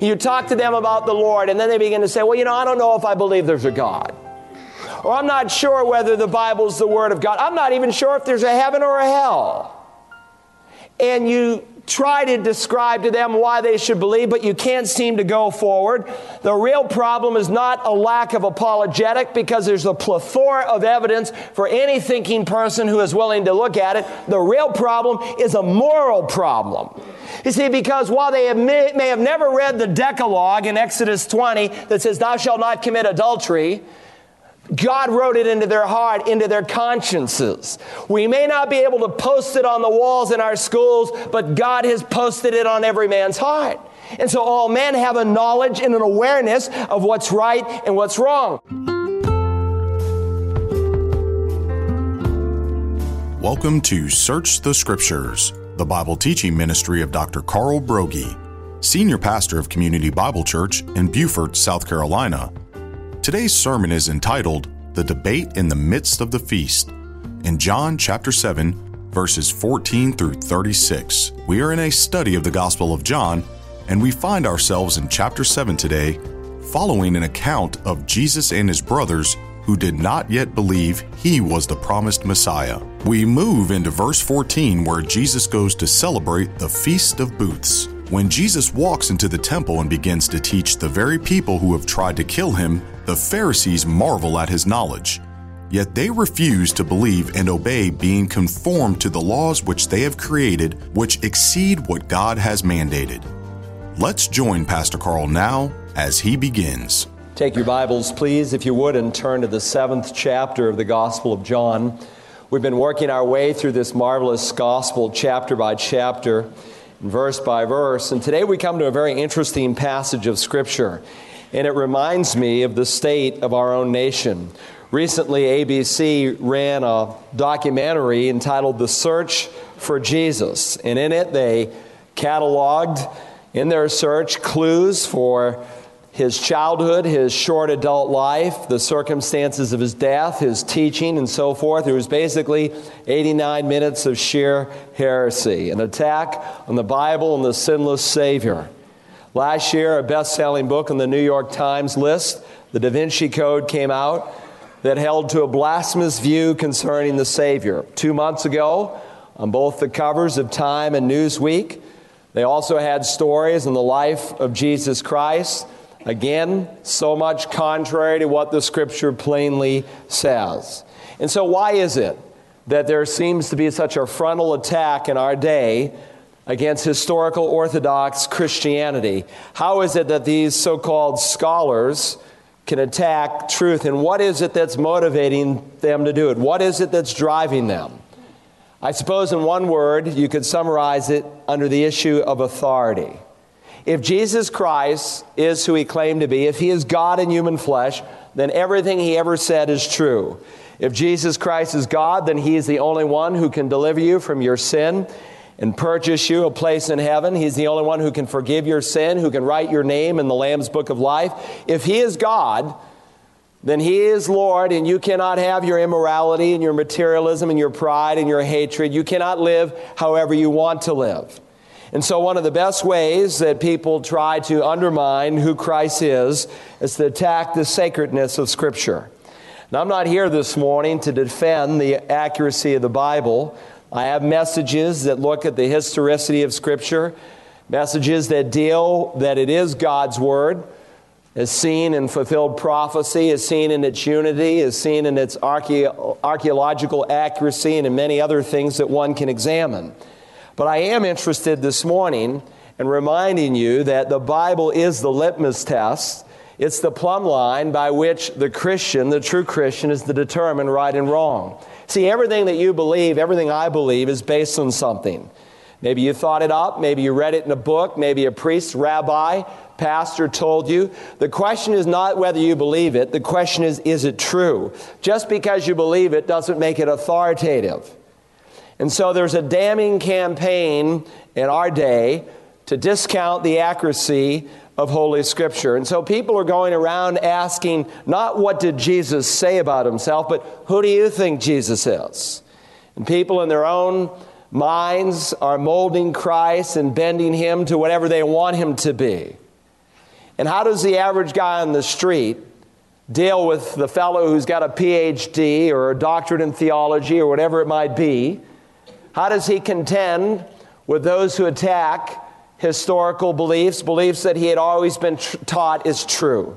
You talk to them about the Lord, and then they begin to say, Well, you know, I don't know if I believe there's a God. Or I'm not sure whether the Bible's the Word of God. I'm not even sure if there's a heaven or a hell. And you try to describe to them why they should believe, but you can't seem to go forward. The real problem is not a lack of apologetic because there's a plethora of evidence for any thinking person who is willing to look at it. The real problem is a moral problem. You see, because while they may, have never read the Decalogue in Exodus 20 that says, Thou shalt not commit adultery, God wrote it into their heart, into their consciences. We may not be able to post it on the walls in our schools, but God has posted it on every man's heart. And so all men have a knowledge and an awareness of what's right and what's wrong. Welcome to Search the Scriptures, the Bible teaching ministry of Dr. Carl Broggi, Senior Pastor of Community Bible Church in Beaufort, South Carolina Today's sermon is entitled The Debate in the Midst of the Feast. In John chapter 7, verses 14 through 36, we are in a study of the Gospel of John, and we find ourselves in chapter 7 today, following an account of Jesus and his brothers who did not yet believe he was the promised Messiah. We move into verse 14 where Jesus goes to celebrate the Feast of Booths. When Jesus walks into the temple and begins to teach the very people who have tried to kill him, the Pharisees marvel at his knowledge. Yet they refuse to believe and obey being conformed to the laws which they have created, which exceed what God has mandated. Let's join Pastor Carl now as he begins. Take your Bibles, please, if you would, and turn to the seventh chapter of the Gospel of John. We've been working our way through this marvelous Gospel chapter by chapter and verse by verse. And today we come to a very interesting passage of Scripture, and it reminds me of the state of our own nation. Recently, ABC ran a documentary entitled The Search for Jesus, and in it they cataloged in their search clues for his childhood, his short adult life, the circumstances of his death, his teaching, and so forth. It was basically 89 minutes of sheer heresy, an attack on the Bible and the sinless Savior. Last year, a best selling book on the New York Times list, The Da Vinci Code, came out that held to a blasphemous view concerning the Savior. Two months ago, on both the covers of Time and Newsweek, they also had stories on the life of Jesus Christ Again, so much contrary to what the scripture plainly says. And so, why is it that there seems to be such a frontal attack in our day against historical Orthodox Christianity? How is it that these so called scholars can attack truth? And what is it that's motivating them to do it? What is it that's driving them? I suppose, in one word, you could summarize it under the issue of authority. If Jesus Christ is who he claimed to be, if he is God in human flesh, then everything he ever said is true. If Jesus Christ is God, then he is the only one who can deliver you from your sin and purchase you a place in heaven. He's the only one who can forgive your sin, who can write your name in the Lamb's book of life. If he is God, then he is Lord, and you cannot have your immorality and your materialism and your pride and your hatred. You cannot live however you want to live. And so, one of the best ways that people try to undermine who Christ is is to attack the sacredness of Scripture. Now, I'm not here this morning to defend the accuracy of the Bible. I have messages that look at the historicity of Scripture, messages that deal that it is God's Word, as seen in fulfilled prophecy, as seen in its unity, as seen in its archaeological accuracy, and in many other things that one can examine. But I am interested this morning in reminding you that the Bible is the litmus test. It's the plumb line by which the Christian, the true Christian, is to determine right and wrong. See, everything that you believe, everything I believe, is based on something. Maybe you thought it up, maybe you read it in a book, maybe a priest, rabbi, pastor told you. The question is not whether you believe it, the question is, is it true? Just because you believe it doesn't make it authoritative. And so there's a damning campaign in our day to discount the accuracy of Holy Scripture. And so people are going around asking not what did Jesus say about himself, but who do you think Jesus is? And people in their own minds are molding Christ and bending him to whatever they want him to be. And how does the average guy on the street deal with the fellow who's got a PhD or a doctorate in theology or whatever it might be? How does he contend with those who attack historical beliefs, beliefs that he had always been tr- taught is true?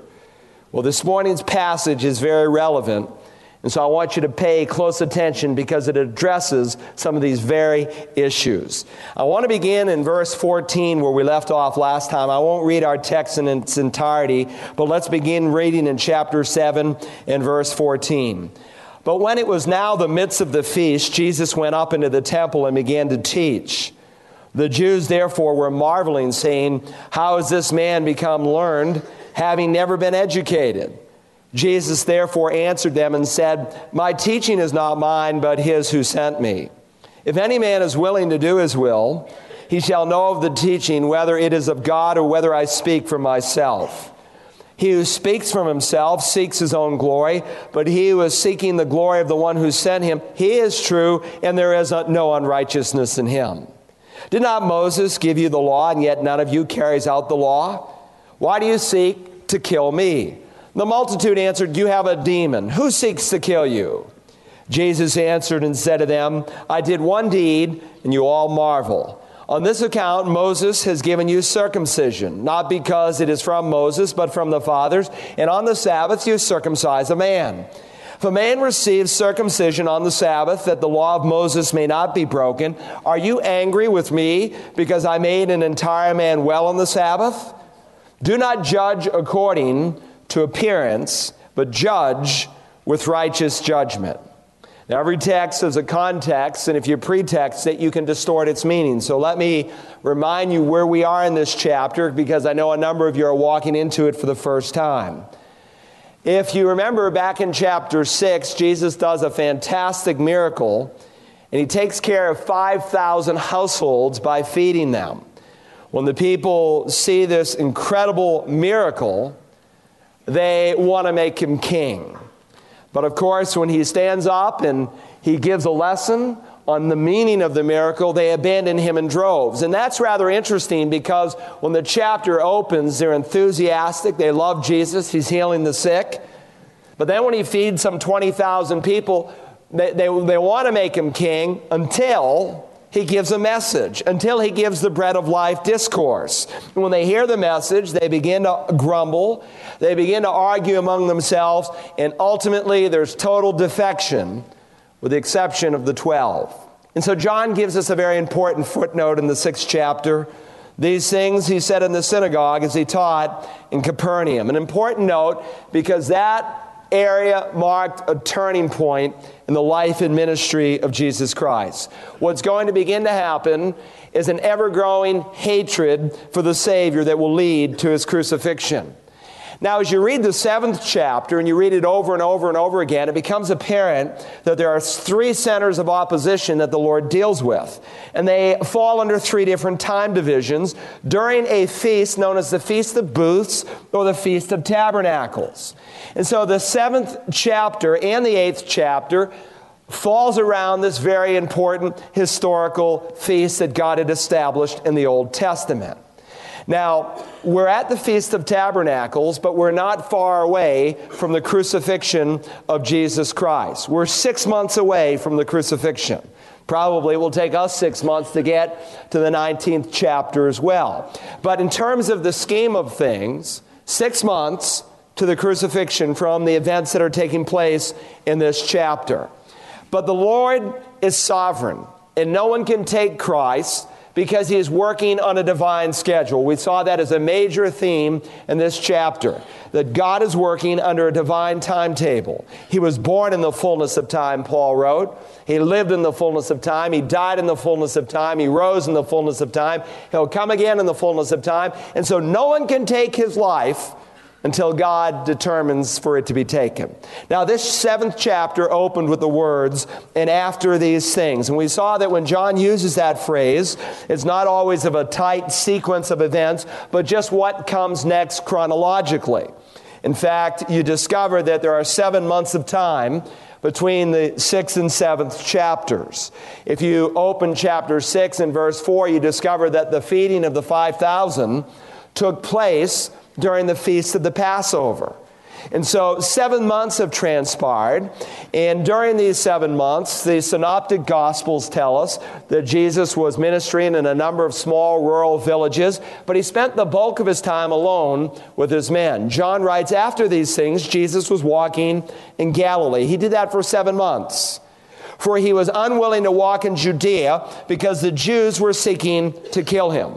Well, this morning's passage is very relevant and so I want you to pay close attention because it addresses some of these very issues. I want to begin in verse 14 where we left off last time. I won't read our text in its entirety, but let's begin reading in chapter 7 and verse 14. But when it was now the midst of the feast, Jesus went up into the temple and began to teach. The Jews therefore were marveling, saying, How has this man become learned, having never been educated? Jesus therefore answered them and said, My teaching is not mine, but his who sent me. If any man is willing to do his will, he shall know of the teaching, whether it is of God or whether I speak for myself. He who speaks from himself seeks his own glory, but he who is seeking the glory of the one who sent him, he is true, and there is no unrighteousness in him. Did not Moses give you the law, and yet none of you carries out the law? Why do you seek to kill me? The multitude answered, You have a demon. Who seeks to kill you? Jesus answered and said to them, I did one deed, and you all marvel. On this account, Moses has given you circumcision, not because it is from Moses, but from the fathers. And on the Sabbath, you circumcise a man. If a man receives circumcision on the Sabbath, that the law of Moses may not be broken, are you angry with me because I made an entire man well on the Sabbath? Do not judge according to appearance, but judge with righteous judgment. Every text has a context, and if you pretext it, you can distort its meaning. So let me remind you where we are in this chapter because I know a number of you are walking into it for the first time. If you remember back in chapter 6, Jesus does a fantastic miracle, and he takes care of 5,000 households by feeding them. When the people see this incredible miracle, they want to make him king. But of course, when he stands up and he gives a lesson on the meaning of the miracle, they abandon him in droves. And that's rather interesting because when the chapter opens, they're enthusiastic. They love Jesus. He's healing the sick. But then when he feeds some 20,000 people, they, they, they want to make him king until he gives a message until he gives the bread of life discourse. And when they hear the message, they begin to grumble, they begin to argue among themselves, and ultimately there's total defection, with the exception of the 12. And so John gives us a very important footnote in the sixth chapter. These things he said in the synagogue as he taught in Capernaum. An important note because that area marked a turning point in the life and ministry of Jesus Christ. What's going to begin to happen is an ever growing hatred for the Savior that will lead to his crucifixion. Now, as you read the seventh chapter and you read it over and over and over again, it becomes apparent that there are three centers of opposition that the Lord deals with. And they fall under three different time divisions during a feast known as the Feast of Booths or the Feast of Tabernacles. And so the seventh chapter and the eighth chapter falls around this very important historical feast that God had established in the Old Testament. Now, we're at the Feast of Tabernacles, but we're not far away from the crucifixion of Jesus Christ. We're six months away from the crucifixion. Probably will take us six months to get to the 19th chapter as well. But in terms of the scheme of things, six months to the crucifixion from the events that are taking place in this chapter. But the Lord is sovereign, and no one can take Christ because he is working on a divine schedule. We saw that as a major theme in this chapter that God is working under a divine timetable. He was born in the fullness of time, Paul wrote. He lived in the fullness of time. He died in the fullness of time. He rose in the fullness of time. He'll come again in the fullness of time. And so no one can take his life until God determines for it to be taken. Now, this seventh chapter opened with the words, and after these things. And we saw that when John uses that phrase, it's not always of a tight sequence of events, but just what comes next chronologically. In fact, you discover that there are seven months of time between the sixth and seventh chapters. If you open chapter six and verse four, you discover that the feeding of the 5,000 took place during the feast of the Passover. And so seven months have transpired. And during these seven months, the synoptic gospels tell us that Jesus was ministering in a number of small rural villages, but he spent the bulk of his time alone with his men. John writes, after these things, Jesus was walking in Galilee. He did that for seven months. For he was unwilling to walk in Judea because the Jews were seeking to kill him.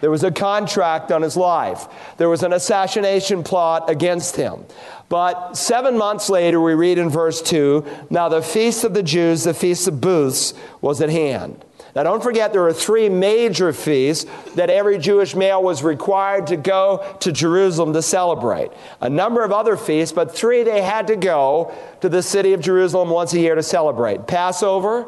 There was a contract on his life. There was an assassination plot against him. But seven months later, we read in verse 2 now the feast of the Jews, the feast of booths, was at hand. Now, don't forget, there are three major feasts that every Jewish male was required to go to Jerusalem to celebrate. A number of other feasts, but three they had to go to the city of Jerusalem once a year to celebrate Passover,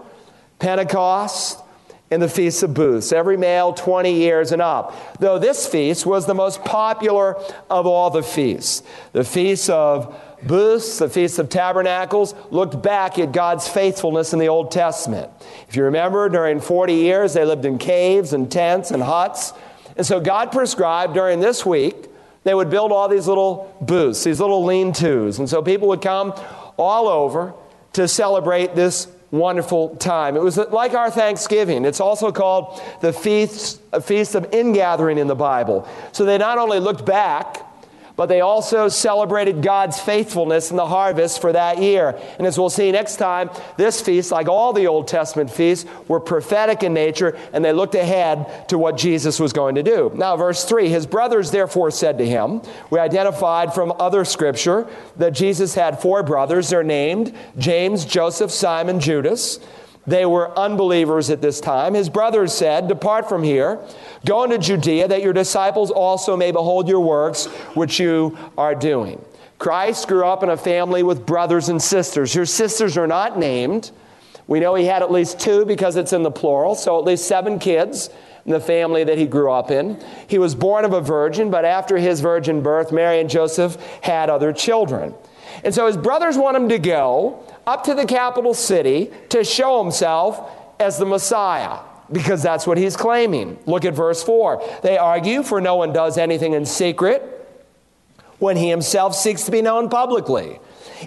Pentecost, and the Feast of Booths, every male 20 years and up. Though this feast was the most popular of all the feasts. The Feast of Booths, the Feast of Tabernacles, looked back at God's faithfulness in the Old Testament. If you remember, during 40 years, they lived in caves and tents and huts. And so God prescribed during this week, they would build all these little booths, these little lean tos. And so people would come all over to celebrate this wonderful time. It was like our Thanksgiving. It's also called the feast, feast of ingathering in the Bible. So they not only looked back, but they also celebrated God's faithfulness in the harvest for that year. And as we'll see next time, this feast, like all the Old Testament feasts, were prophetic in nature and they looked ahead to what Jesus was going to do. Now, verse 3 His brothers therefore said to him, We identified from other scripture that Jesus had four brothers. They're named James, Joseph, Simon, Judas. They were unbelievers at this time. His brothers said, Depart from here, go into Judea, that your disciples also may behold your works which you are doing. Christ grew up in a family with brothers and sisters. Your sisters are not named. We know he had at least two because it's in the plural, so at least seven kids in the family that he grew up in. He was born of a virgin, but after his virgin birth, Mary and Joseph had other children. And so his brothers want him to go up to the capital city to show himself as the Messiah because that's what he's claiming. Look at verse 4. They argue, for no one does anything in secret when he himself seeks to be known publicly.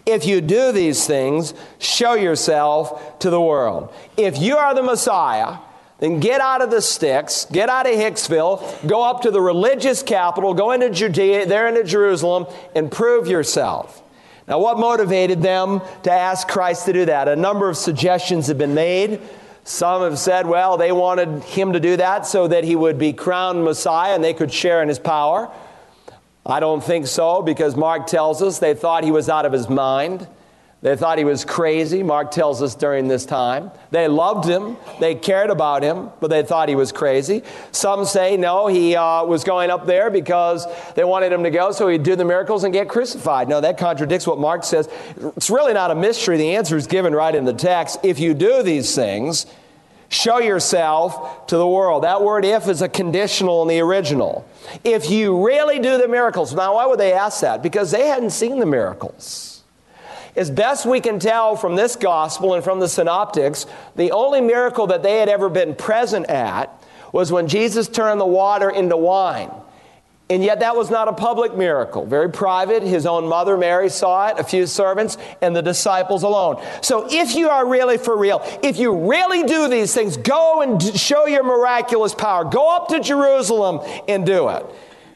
If you do these things, show yourself to the world. If you are the Messiah, then get out of the sticks, get out of Hicksville, go up to the religious capital, go into Judea, there into Jerusalem, and prove yourself. Now, what motivated them to ask Christ to do that? A number of suggestions have been made. Some have said, well, they wanted him to do that so that he would be crowned Messiah and they could share in his power. I don't think so because Mark tells us they thought he was out of his mind. They thought he was crazy, Mark tells us during this time. They loved him, they cared about him, but they thought he was crazy. Some say no, he uh, was going up there because they wanted him to go so he'd do the miracles and get crucified. No, that contradicts what Mark says. It's really not a mystery. The answer is given right in the text. If you do these things, show yourself to the world. That word if is a conditional in the original. If you really do the miracles. Now, why would they ask that? Because they hadn't seen the miracles. As best we can tell from this gospel and from the synoptics, the only miracle that they had ever been present at was when Jesus turned the water into wine. And yet, that was not a public miracle. Very private. His own mother, Mary, saw it, a few servants, and the disciples alone. So, if you are really for real, if you really do these things, go and show your miraculous power. Go up to Jerusalem and do it.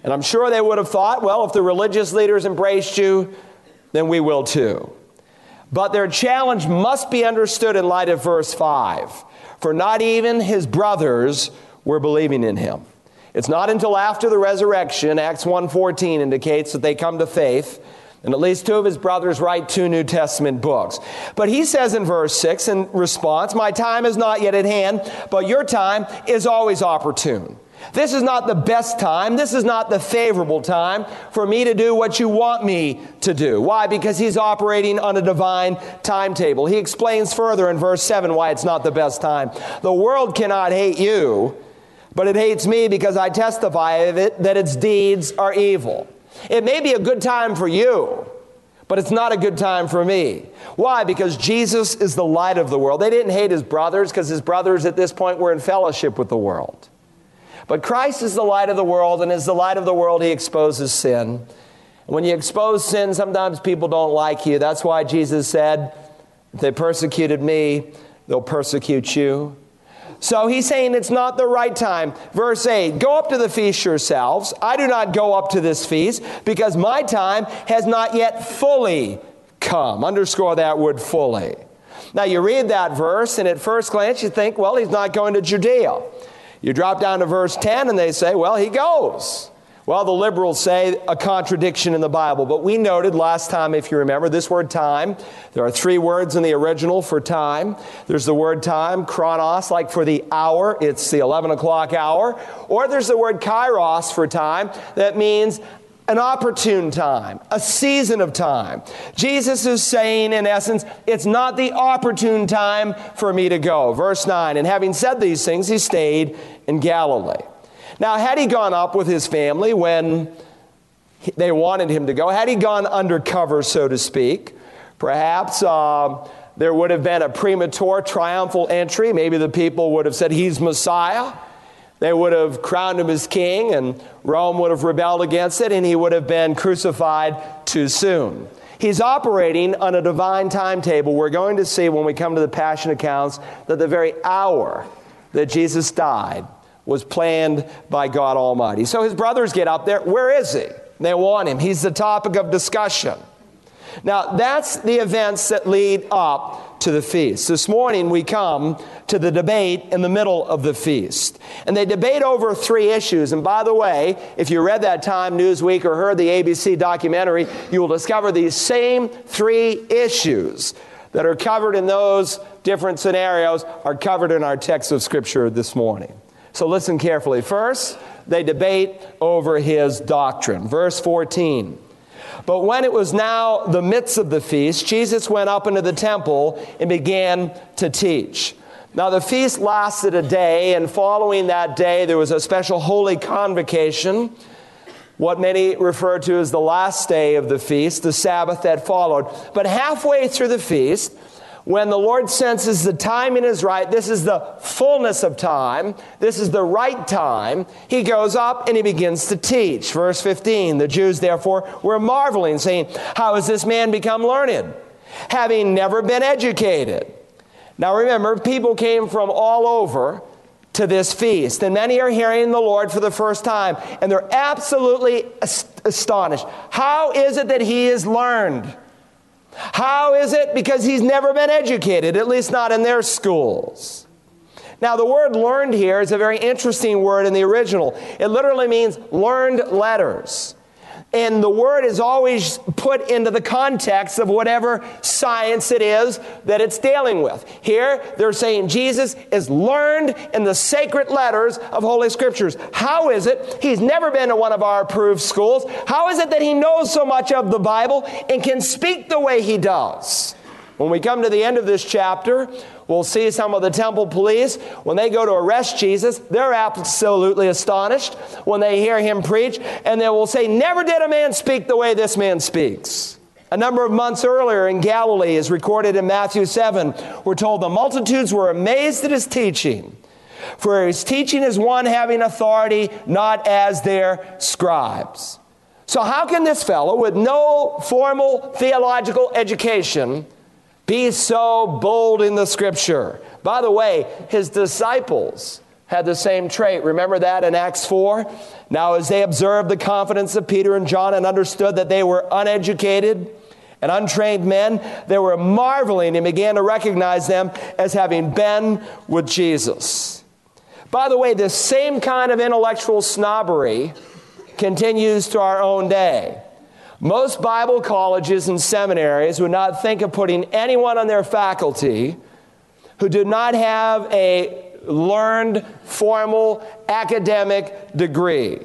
And I'm sure they would have thought, well, if the religious leaders embraced you, then we will too. But their challenge must be understood in light of verse 5. For not even his brothers were believing in him. It's not until after the resurrection, Acts 1:14 indicates that they come to faith, and at least two of his brothers write two New Testament books. But he says in verse 6 in response, "My time is not yet at hand, but your time is always opportune." This is not the best time. This is not the favorable time for me to do what you want me to do. Why? Because he's operating on a divine timetable. He explains further in verse 7 why it's not the best time. The world cannot hate you, but it hates me because I testify of it that its deeds are evil. It may be a good time for you, but it's not a good time for me. Why? Because Jesus is the light of the world. They didn't hate his brothers because his brothers at this point were in fellowship with the world. But Christ is the light of the world, and as the light of the world, he exposes sin. When you expose sin, sometimes people don't like you. That's why Jesus said, If they persecuted me, they'll persecute you. So he's saying it's not the right time. Verse 8 Go up to the feast yourselves. I do not go up to this feast because my time has not yet fully come. Underscore that word fully. Now you read that verse, and at first glance you think, well, he's not going to Judea. You drop down to verse 10, and they say, well, he goes. Well, the liberals say a contradiction in the Bible, but we noted last time, if you remember, this word time. There are three words in the original for time. There's the word time, chronos, like for the hour, it's the 11 o'clock hour. Or there's the word kairos for time, that means an opportune time, a season of time. Jesus is saying, in essence, it's not the opportune time for me to go. Verse 9, and having said these things, he stayed in Galilee. Now, had he gone up with his family when they wanted him to go, had he gone undercover, so to speak, perhaps uh, there would have been a premature triumphal entry. Maybe the people would have said, He's Messiah. They would have crowned him as king, and Rome would have rebelled against it, and he would have been crucified too soon. He's operating on a divine timetable. We're going to see when we come to the Passion accounts that the very hour that Jesus died was planned by God Almighty. So his brothers get up there. Where is he? They want him. He's the topic of discussion. Now, that's the events that lead up to the feast. This morning, we come to the debate in the middle of the feast. And they debate over three issues. And by the way, if you read that Time Newsweek or heard the ABC documentary, you will discover these same three issues that are covered in those different scenarios are covered in our text of Scripture this morning. So listen carefully. First, they debate over his doctrine. Verse 14. But when it was now the midst of the feast, Jesus went up into the temple and began to teach. Now, the feast lasted a day, and following that day, there was a special holy convocation, what many refer to as the last day of the feast, the Sabbath that followed. But halfway through the feast, when the Lord senses the timing is right, this is the fullness of time, this is the right time, he goes up and he begins to teach. Verse 15 The Jews therefore were marveling, saying, How has this man become learned, having never been educated? Now remember, people came from all over to this feast, and many are hearing the Lord for the first time, and they're absolutely astonished. How is it that he is learned? How is it? Because he's never been educated, at least not in their schools. Now, the word learned here is a very interesting word in the original. It literally means learned letters. And the word is always put into the context of whatever science it is that it's dealing with. Here, they're saying Jesus is learned in the sacred letters of Holy Scriptures. How is it he's never been to one of our approved schools? How is it that he knows so much of the Bible and can speak the way he does? When we come to the end of this chapter, We'll see some of the temple police, when they go to arrest Jesus, they're absolutely astonished when they hear him preach, and they will say, Never did a man speak the way this man speaks. A number of months earlier in Galilee, is recorded in Matthew 7, we're told the multitudes were amazed at his teaching. For his teaching is one having authority, not as their scribes. So, how can this fellow, with no formal theological education, be so bold in the scripture. By the way, his disciples had the same trait. Remember that in Acts 4? Now, as they observed the confidence of Peter and John and understood that they were uneducated and untrained men, they were marveling and began to recognize them as having been with Jesus. By the way, this same kind of intellectual snobbery continues to our own day. Most Bible colleges and seminaries would not think of putting anyone on their faculty who did not have a learned, formal, academic degree.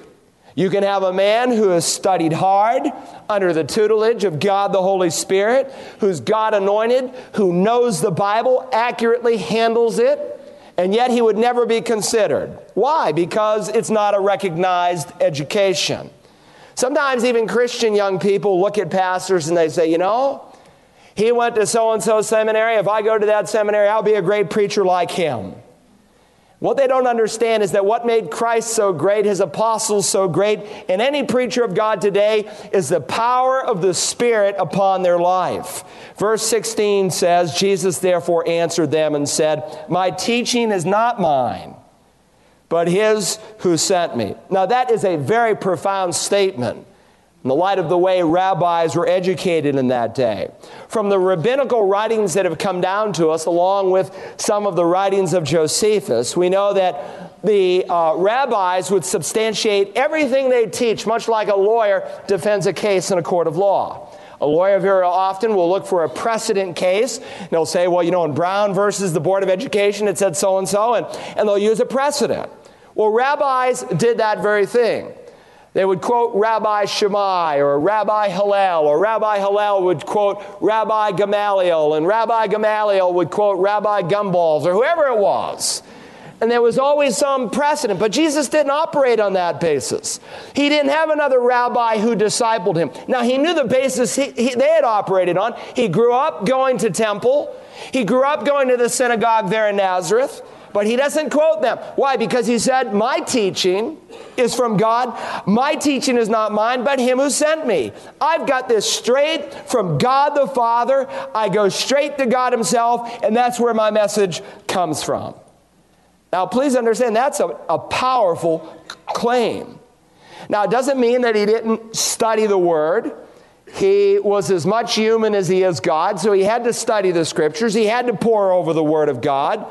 You can have a man who has studied hard under the tutelage of God the Holy Spirit, who's God anointed, who knows the Bible, accurately handles it, and yet he would never be considered. Why? Because it's not a recognized education. Sometimes even Christian young people look at pastors and they say, you know, he went to so and so seminary. If I go to that seminary, I'll be a great preacher like him. What they don't understand is that what made Christ so great, his apostles so great, and any preacher of God today is the power of the Spirit upon their life. Verse 16 says, Jesus therefore answered them and said, My teaching is not mine, but his who sent me. Now, that is a very profound statement in the light of the way rabbis were educated in that day. From the rabbinical writings that have come down to us, along with some of the writings of Josephus, we know that the uh, rabbis would substantiate everything they teach, much like a lawyer defends a case in a court of law. A lawyer very often will look for a precedent case. And they'll say, well, you know, in Brown versus the Board of Education, it said so and so, and they'll use a precedent. Well, rabbis did that very thing. They would quote Rabbi Shammai or Rabbi Hillel, or Rabbi Hillel would quote Rabbi Gamaliel, and Rabbi Gamaliel would quote Rabbi Gumballs, or whoever it was. And there was always some precedent, but Jesus didn't operate on that basis. He didn't have another rabbi who discipled him. Now, he knew the basis he, he, they had operated on. He grew up going to temple, he grew up going to the synagogue there in Nazareth. But he doesn't quote them. Why? Because he said, My teaching is from God. My teaching is not mine, but him who sent me. I've got this straight from God the Father. I go straight to God Himself, and that's where my message comes from. Now, please understand that's a, a powerful claim. Now, it doesn't mean that he didn't study the Word. He was as much human as he is God, so he had to study the Scriptures. He had to pore over the Word of God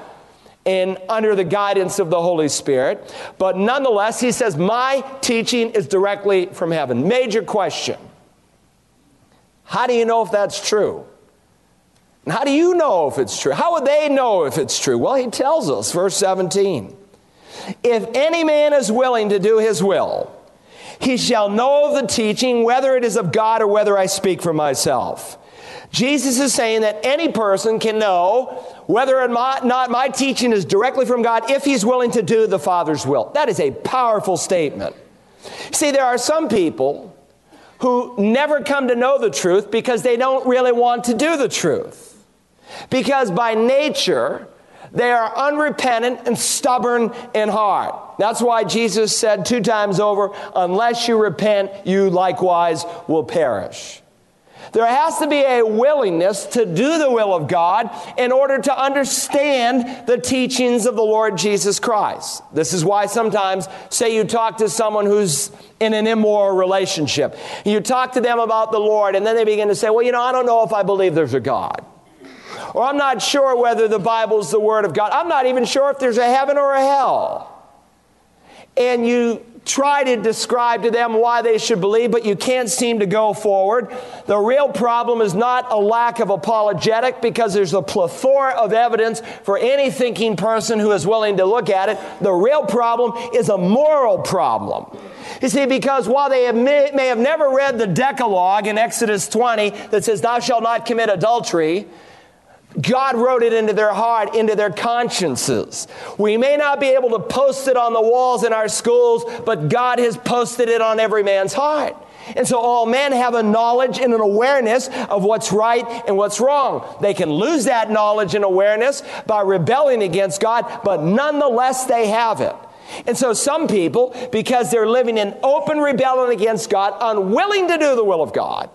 and under the guidance of the Holy Spirit. But nonetheless, he says, My teaching is directly from heaven. Major question. How do you know if that's true? And how do you know if it's true? How would they know if it's true? Well, he tells us, verse 17 If any man is willing to do his will, he shall know the teaching, whether it is of God or whether I speak for myself. Jesus is saying that any person can know whether or not my teaching is directly from God if he's willing to do the Father's will. That is a powerful statement. See, there are some people who never come to know the truth because they don't really want to do the truth. Because by nature, they are unrepentant and stubborn in heart. That's why Jesus said two times over, unless you repent, you likewise will perish. There has to be a willingness to do the will of God in order to understand the teachings of the Lord Jesus Christ. This is why sometimes, say you talk to someone who's in an immoral relationship, you talk to them about the Lord, and then they begin to say, Well, you know, I don't know if I believe there's a God. Or I'm not sure whether the Bible's the Word of God. I'm not even sure if there's a heaven or a hell. And you try to describe to them why they should believe, but you can't seem to go forward. The real problem is not a lack of apologetic because there's a plethora of evidence for any thinking person who is willing to look at it. The real problem is a moral problem. You see, because while they may, may have never read the Decalogue in Exodus 20 that says, Thou shalt not commit adultery, God wrote it into their heart, into their consciences. We may not be able to post it on the walls in our schools, but God has posted it on every man's heart. And so all men have a knowledge and an awareness of what's right and what's wrong. They can lose that knowledge and awareness by rebelling against God, but nonetheless they have it. And so some people, because they're living in open rebellion against God, unwilling to do the will of God,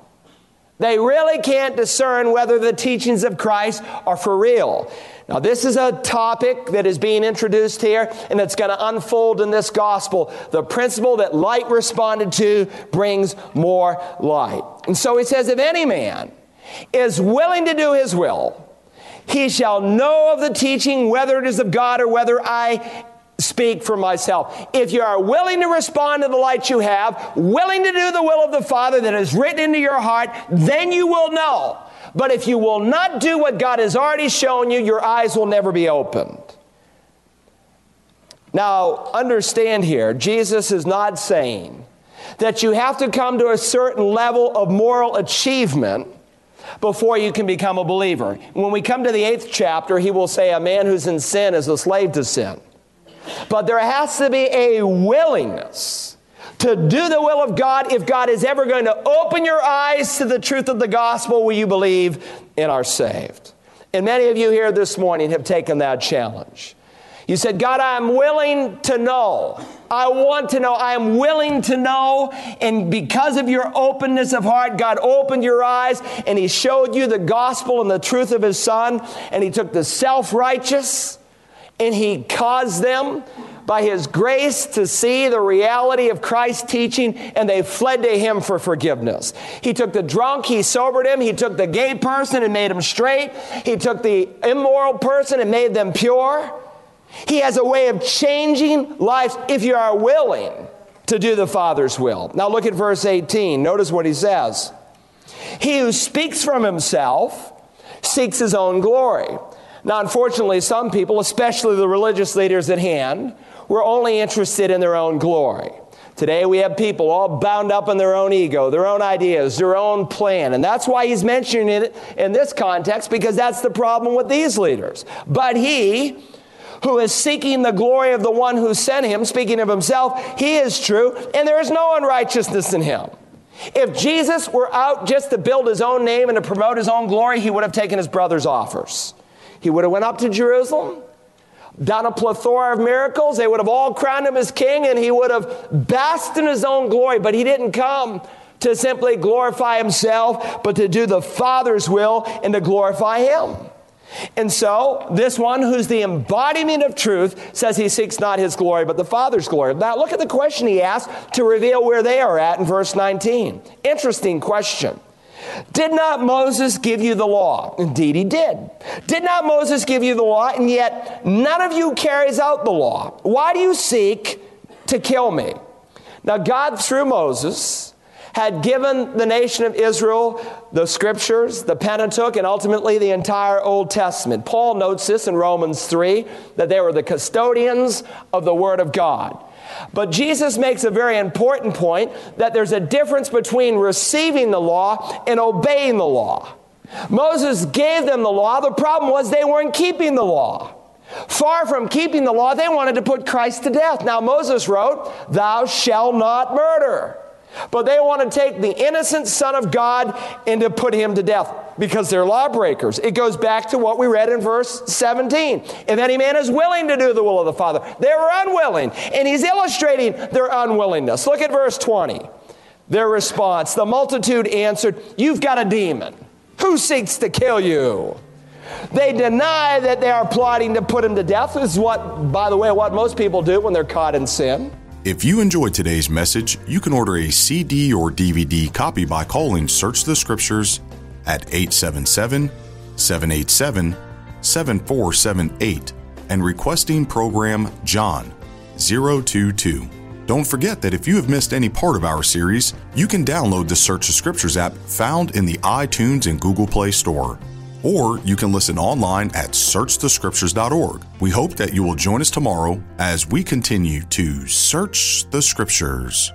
they really can't discern whether the teachings of Christ are for real. Now, this is a topic that is being introduced here, and it's going to unfold in this gospel. The principle that light responded to brings more light. And so he says, If any man is willing to do his will, he shall know of the teaching, whether it is of God or whether I speak for myself. If you are willing to respond to the light you have, willing to do the will of the Father that is written into your heart, then you will know. But if you will not do what God has already shown you, your eyes will never be opened. Now, understand here, Jesus is not saying that you have to come to a certain level of moral achievement before you can become a believer. When we come to the eighth chapter, he will say, A man who's in sin is a slave to sin. But there has to be a willingness to do the will of God if God is ever going to open your eyes to the truth of the gospel will you believe and are saved. And many of you here this morning have taken that challenge. You said, God, I am willing to know. I want to know. I am willing to know. And because of your openness of heart, God opened your eyes and He showed you the gospel and the truth of His Son. And He took the self righteous and He caused them by His grace to see the reality of Christ's teaching, and they fled to Him for forgiveness. He took the drunk, He sobered him. He took the gay person and made him straight. He took the immoral person and made them pure. He has a way of changing lives if you are willing to do the Father's will. Now look at verse 18. Notice what he says. He who speaks from himself seeks his own glory. Now, unfortunately, some people, especially the religious leaders at hand, were only interested in their own glory. Today we have people all bound up in their own ego, their own ideas, their own plan. And that's why he's mentioning it in this context, because that's the problem with these leaders. But he, who is seeking the glory of the one who sent him, speaking of himself, he is true, and there is no unrighteousness in him. If Jesus were out just to build his own name and to promote his own glory, he would have taken his brother's offers. He would have went up to Jerusalem, done a plethora of miracles. They would have all crowned him as king, and he would have basked in his own glory. But he didn't come to simply glorify himself, but to do the Father's will and to glorify him. And so, this one who's the embodiment of truth says he seeks not his glory, but the Father's glory. Now, look at the question he asked to reveal where they are at in verse 19. Interesting question. Did not Moses give you the law? Indeed, he did. Did not Moses give you the law? And yet, none of you carries out the law. Why do you seek to kill me? Now, God, through Moses, had given the nation of Israel the scriptures, the Pentateuch, and ultimately the entire Old Testament. Paul notes this in Romans 3 that they were the custodians of the Word of God. But Jesus makes a very important point that there's a difference between receiving the law and obeying the law. Moses gave them the law. The problem was they weren't keeping the law. Far from keeping the law, they wanted to put Christ to death. Now, Moses wrote, Thou shalt not murder. But they want to take the innocent Son of God and to put him to death because they're lawbreakers. It goes back to what we read in verse 17. If any man is willing to do the will of the Father, they were unwilling. And he's illustrating their unwillingness. Look at verse 20. Their response The multitude answered, You've got a demon. Who seeks to kill you? They deny that they are plotting to put him to death. This is what, by the way, what most people do when they're caught in sin. If you enjoyed today's message, you can order a CD or DVD copy by calling Search the Scriptures at 877 787 7478 and requesting program John 022. Don't forget that if you have missed any part of our series, you can download the Search the Scriptures app found in the iTunes and Google Play Store or you can listen online at searchthescriptures.org. We hope that you will join us tomorrow as we continue to search the scriptures.